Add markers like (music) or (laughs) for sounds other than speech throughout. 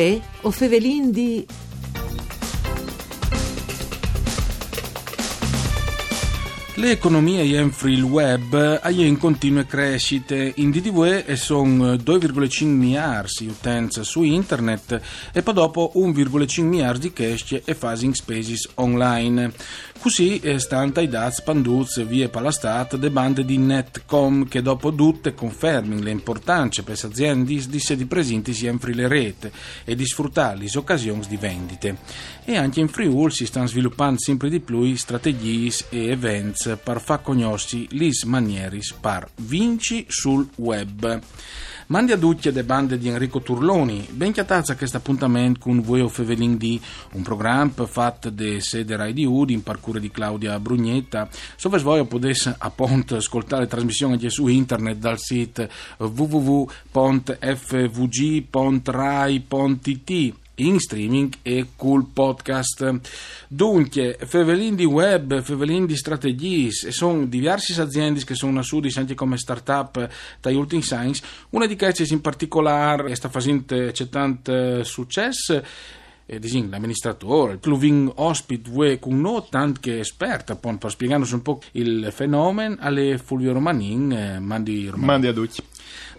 Uè, o fevelin di... Le economie il web hanno in continue crescite. In DDV sono 2,5 miliardi di utenti su internet e poi dopo 1,5 miliardi di cash e phasing spaces online. Così stante ai dati panduzi via palastat de bande di Netcom che dopo tutte confermano l'importanza per le aziende di sedi presenti sempre le rete e di sfruttare le occasioni di vendite. E anche in Friul si stanno sviluppando sempre di più strategie e eventi per far conoscere le maniere per vinci sul web. Mandi a ducce de bande di Enrico Turloni, ben chiatazza questo appuntamento con voi o Fevelin di un programma fatto de sede Rai di Udi in parcure di Claudia Brugnetta, dove voi potete appunto ascoltare le trasmissioni anche su internet dal sito www.fvg.rai.it in streaming e cool podcast. Dunque, Fevelin di web, Fevelin di strategie, sono diverse aziende che sono assudi anche come start-up dagli ultimi science. Una di queste in particolare sta facendo c'è tanto successo eh, disin, l'amministratore, il pluvin ospite, voi con no tanto che esperta per spiegarci un po' il fenomeno alle Fulvio Romanin, eh, mandi Romanin. Mandi a tutti.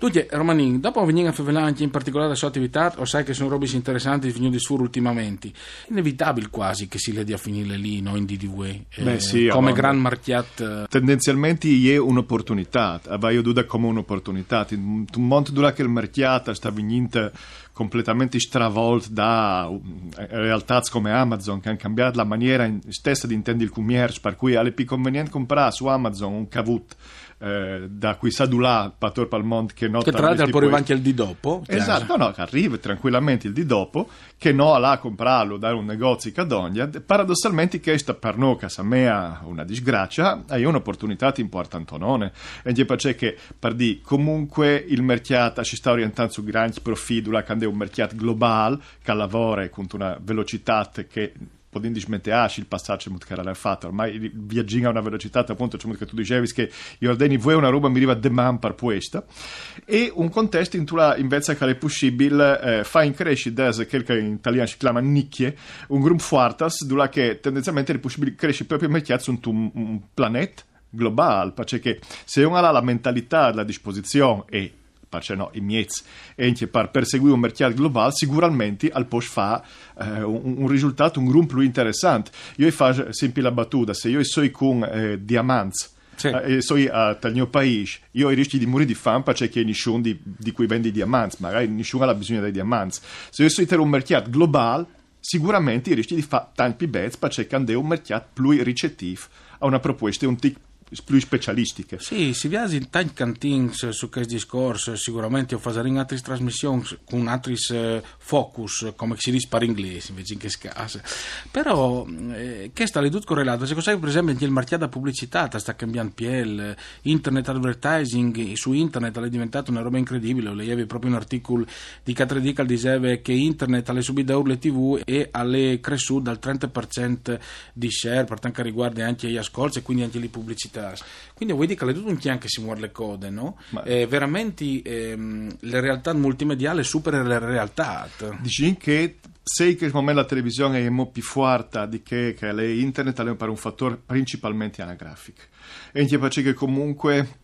Dunque, Romanin, dopo venire a favelare anche in particolare la sua attività, o sai che sono robe interessanti che di suo ultimamente, è inevitabile quasi che si ledi a finire lì, no, in DDW, eh, sì, come gran marchiat. Tendenzialmente è un'opportunità, io duda come un'opportunità. Un mondo dura che il mercato sta venendo completamente stravolto da eh, realtà come Amazon che hanno cambiato la maniera stessa di intendere il commercio, per cui è più conveniente comprare su Amazon un cavut eh, da cui sa là pattor pal mondo che nota Che tra l'altro questo. anche il di dopo. Esatto, no, che arriva tranquillamente il di dopo, che no là a comprarlo da un negozio che dogna. Paradossalmente questa per noi, che a me è una disgrazia, è un'opportunità importante non E già perché che per di comunque il mercato si sta orientando su grandi profili, quando è un mercato globale che lavora con una velocità che podendo smettere il passaggio che era fatto. Ormai viaggiamo a una velocità appunto che tu dicevi che gli ordini voi una roba? Mi arriva demand per questa e un contesto in cui invece che è possibile eh, fa in crescita quel che in italiano si chiama nicchie un gruppo fortas dove che tendenzialmente è possibile crescere proprio in su un, un pianeta globale perché se uno ha la mentalità la disposizione e perché no, i miez e per perseguire un mercato globale sicuramente al può fa eh, un, un risultato un gruppo più interessante io faccio sempre la battuta se io so con eh, diamanti Sì. eh, so a tal mio paese io rischio di morire di fame perché nessuno di, di cui vende i diamanti magari nessuno ha bisogno dei diamanti se io so in un mercato globale sicuramente rischi di fare tanti pezzi perché è un mercato più ricettivo a una proposta un tic più specialistiche Sì, si viaggia in tanti cantini su questo discorso, sicuramente ho fatto in altre trasmissioni con altri eh, focus, come si dice per inglese invece che scasa. Però, eh, che sta le due correlate? Se cos'è per esempio il marchiato da pubblicità sta cambiando PL, internet advertising, su internet è diventata una roba incredibile, leggevi proprio un articolo di Catredic al diceva che internet alle subito da le tv e alle cresciute dal 30% di share, per tanto che riguarda anche gli ascolti e quindi anche le pubblicità. Quindi vuoi dire che le due non che si muore le code, no? Ma- Eh, veramente ehm, la realtà multimediale supera la realtà. Dici che se che come la televisione è molto più forte di che, che le internet è per un fattore principalmente anagrafico e anche perché comunque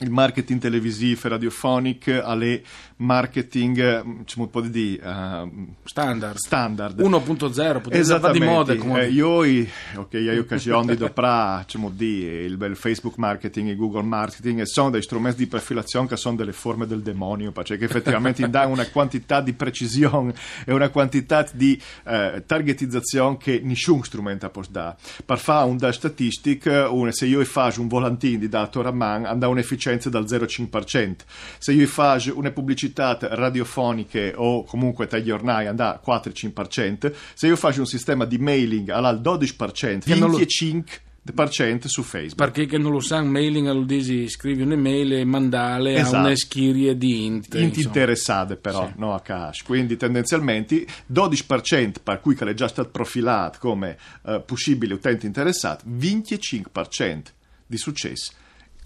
il marketing televisivo e radiofonico è marketing eh, diciamo un po' di eh, Standard. standard 1.0, potete fare di moda. Come... Eh, io ho ok, hai occasione di doprare diciamo, di, il bel Facebook marketing e Google marketing e sono dei strumenti di profilazione che sono delle forme del demonio perché effettivamente danno una quantità di precisione e una quantità di eh, targetizzazione che nessun strumento può dare per fare un dato statistico un- se io faccio un volantino di dato a man andà un'efficienza dal 0,5% se io faccio una pubblicità radiofoniche o comunque dai giornali andà 4-5% se io faccio un sistema di mailing al 12% Che non lo- 25% su Facebook Perché che non lo sanno, mailing al disi, scrivi un'email e mandale a Esatto. una schiria di int. Int interessate però, Sì. no a cash. Quindi tendenzialmente 12% per cui che è già stato profilato come eh, possibile utente interessato, 25% di successo.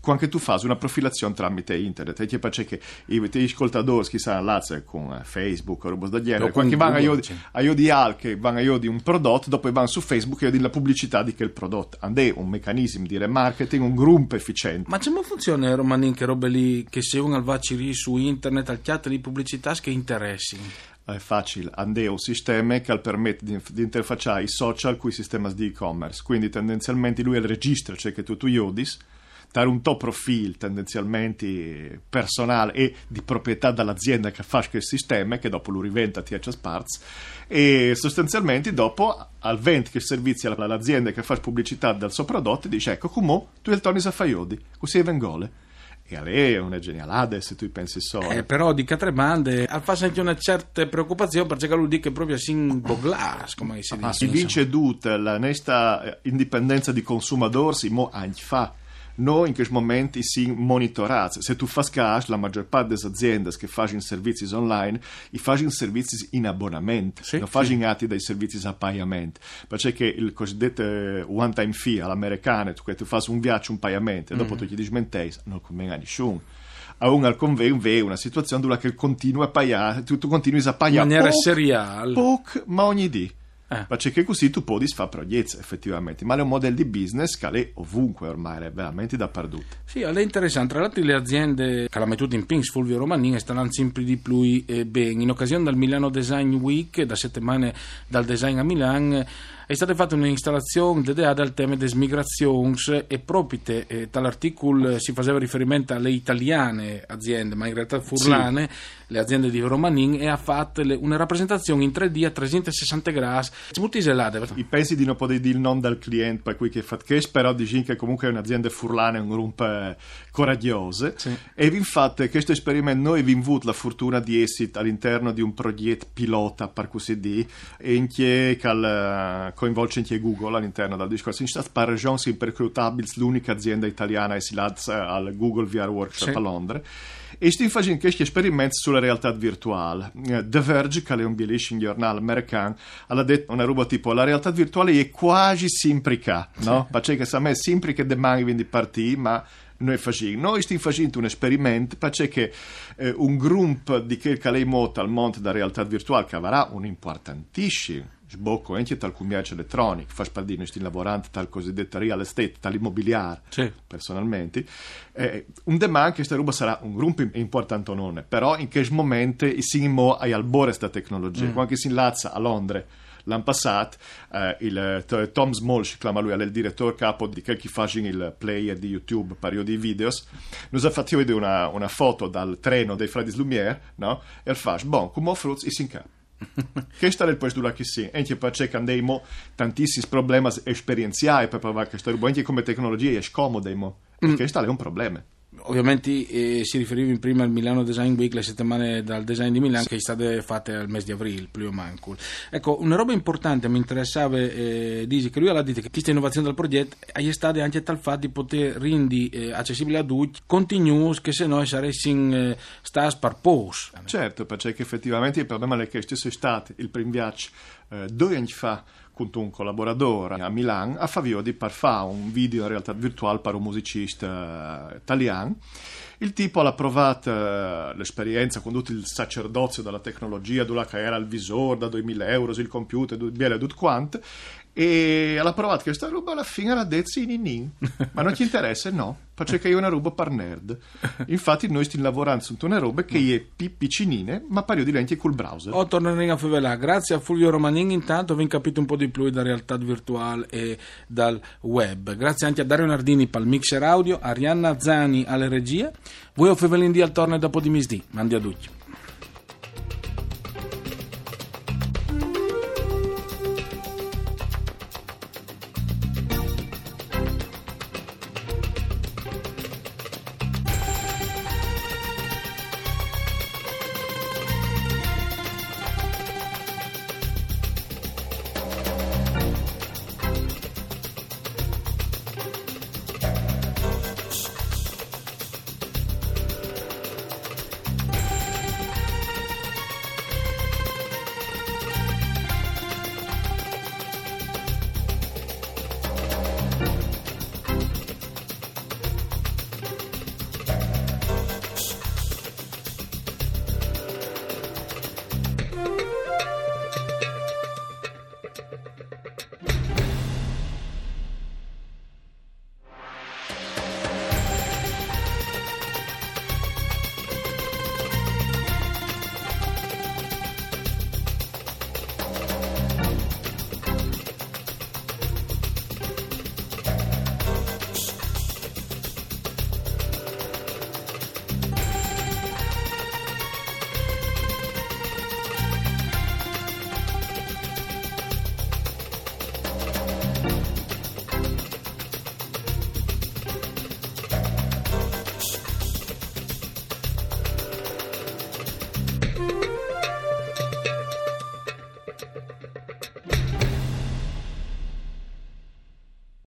Quando tu fai una profilazione tramite internet, e ti piace che i tuoi ascoltatori che sanno là con eh, Facebook o roba da genere, quando vanno a io, di al che vanno a io di un prodotto, dopo vanno su Facebook e io di la pubblicità di quel prodotto. Andè un meccanismo di remarketing, un gruppo efficiente. Ma come funziona, Romanin, che robe lì, che se uno va su internet, al chiatto di pubblicità che interessi? è facile, andare un sistema che permette di, di, interfacciare i social con i sistemi di e-commerce. Quindi tendenzialmente lui è il registro, cioè che tu tu iodis, dare un tuo profilo tendenzialmente personale e di proprietà dall'azienda che fa quel sistema, che dopo lo riventa a THS Parts, e sostanzialmente dopo al vento che servizi all'azienda che fa pubblicità del suo prodotto dice ecco come tu il tonis a faiodi, così è vengole. E a lei è una genialata se tu pensi solo. Eh, però di tre bande fa anche una certa preoccupazione perché lui dice che proprio sin boglas, come si dice. Ma si vince tutta la nostra indipendenza di consumatori, mo anni fa noi in questi momenti si monitorati. Se tu fai caso, la maggior parte delle aziende che fanno servizi online, i fanno servizi in abbonamento, sì, non fanno sì. atti dei servizi a pagamento. Perché il cosiddetto eh, one time fee all'americana, tu, tu fai un viaggio, un pagamento, e dopo mm. tu ti dismentei, non conviene a nessuno a un al convegno una situazione dove continua a pagare, tu, tu continui a pagare in maniera seriale, poco, ma ogni dì. Eh. Perché così tu puoi fare progetti effettivamente, ma è un modello di business che è ovunque ormai, è veramente dappertutto. Sì, è interessante. Tra l'altro le aziende che la mettuto in Pins, Fulvio Romanin, stanno sempre di più eh, bene. In occasione del Milano Design Week, da settimane dal design a Milano, è stata fatta un'installazione dedicata al tema delle migrazioni e proprio eh, tall'articolo si faceva riferimento alle italiane aziende, ma in realtà furlane, sì. le aziende di Romanin, e ha fatto le, una rappresentazione in 3D a 360 gradi, molto isolate. I pensi di non poter dire il nome del cliente per cui che fa cash, però dici che comunque è un'azienda furlane, un gruppo eh, coraggioso. Sì. E infatti questo esperimento noi abbiamo avuto la fortuna di essere all'interno di un progetto pilota, per così dire, e in che coinvolge anche Google all'interno del discorso. In Stato per ragioni impercrutabili, l'unica azienda italiana è silata al Google VR Workshop sì. a Londra. E stiamo facendo questi esperimenti sulla realtà virtuale. Eh, The Verge, che è un bellissimo giornale americano, ha detto una roba tipo la realtà virtuale è quasi qua, no? Perché a me è sempre che domani di partire, ma noi facciamo. Noi stiamo facendo un esperimento perché eh, un gruppo di quel che lei mota al monte della realtà virtuale che avrà un importantissimo sbocco anche tal commercio elettronico, fa spardino, stiamo lavorando tal cosiddetta real estate, tal immobiliare, sì. personalmente. Eh, un domani questa roba sarà un gruppo importante non, però in che momento si mo ai albore questa tecnologia, mm. quando si inlazza a Londra l'anno passato eh, il, uh, Tom Small, si chiama lui, è il direttore capo di quel che fa il player di YouTube per di videos, nos ha fatto vedere una, una foto dal treno dei Fratelli Lumière, no? E il fa, bon, come fruz, is in capo. (laughs) Questa è il posto che si, anche perché abbiamo tantissimi problemi esperienziali per provare questa roba, anche come tecnologia è scomoda, perché mm. questo è un problema ovviamente eh, si riferiva prima al Milano Design Week, le settimane dal design di Milano che sono state fatte al mese di aprile, più o meno. Ecco, una roba importante mi interessava, eh, dice che lui ha detto che questa innovazione del progetto è stata anche tal fatto di poter rendere eh, accessibile a tutti contenuti che se no saressero eh, stati sparposi. Certo, perché effettivamente il problema è che questo è stato il primo viaggio eh, due anni fa con un collaboratore a Milano a Faviodi per fare un video in realtà virtuale per un musicista eh, italiano. Il tipo ha provato eh, l'esperienza con tutto il sacerdozio della tecnologia, dove era il visore da 2000 euro, il computer, tutto quanto, e ha provato questa roba alla fine era detto in nin ma non ti interessa no. Perché è una roba per nerd. Infatti noi stiamo lavorando su una roba che è piccinine ma pari di lenti col browser. Oh torneremo a Favela grazie a Fulvio Romanin intanto abbiamo capito un po' di più dalla realtà virtuale e dal web. Grazie anche a Dario Nardini per il mixer audio Arianna Zani alle regie voi o Fevelin di al torno dopo di misdì mandi a tutti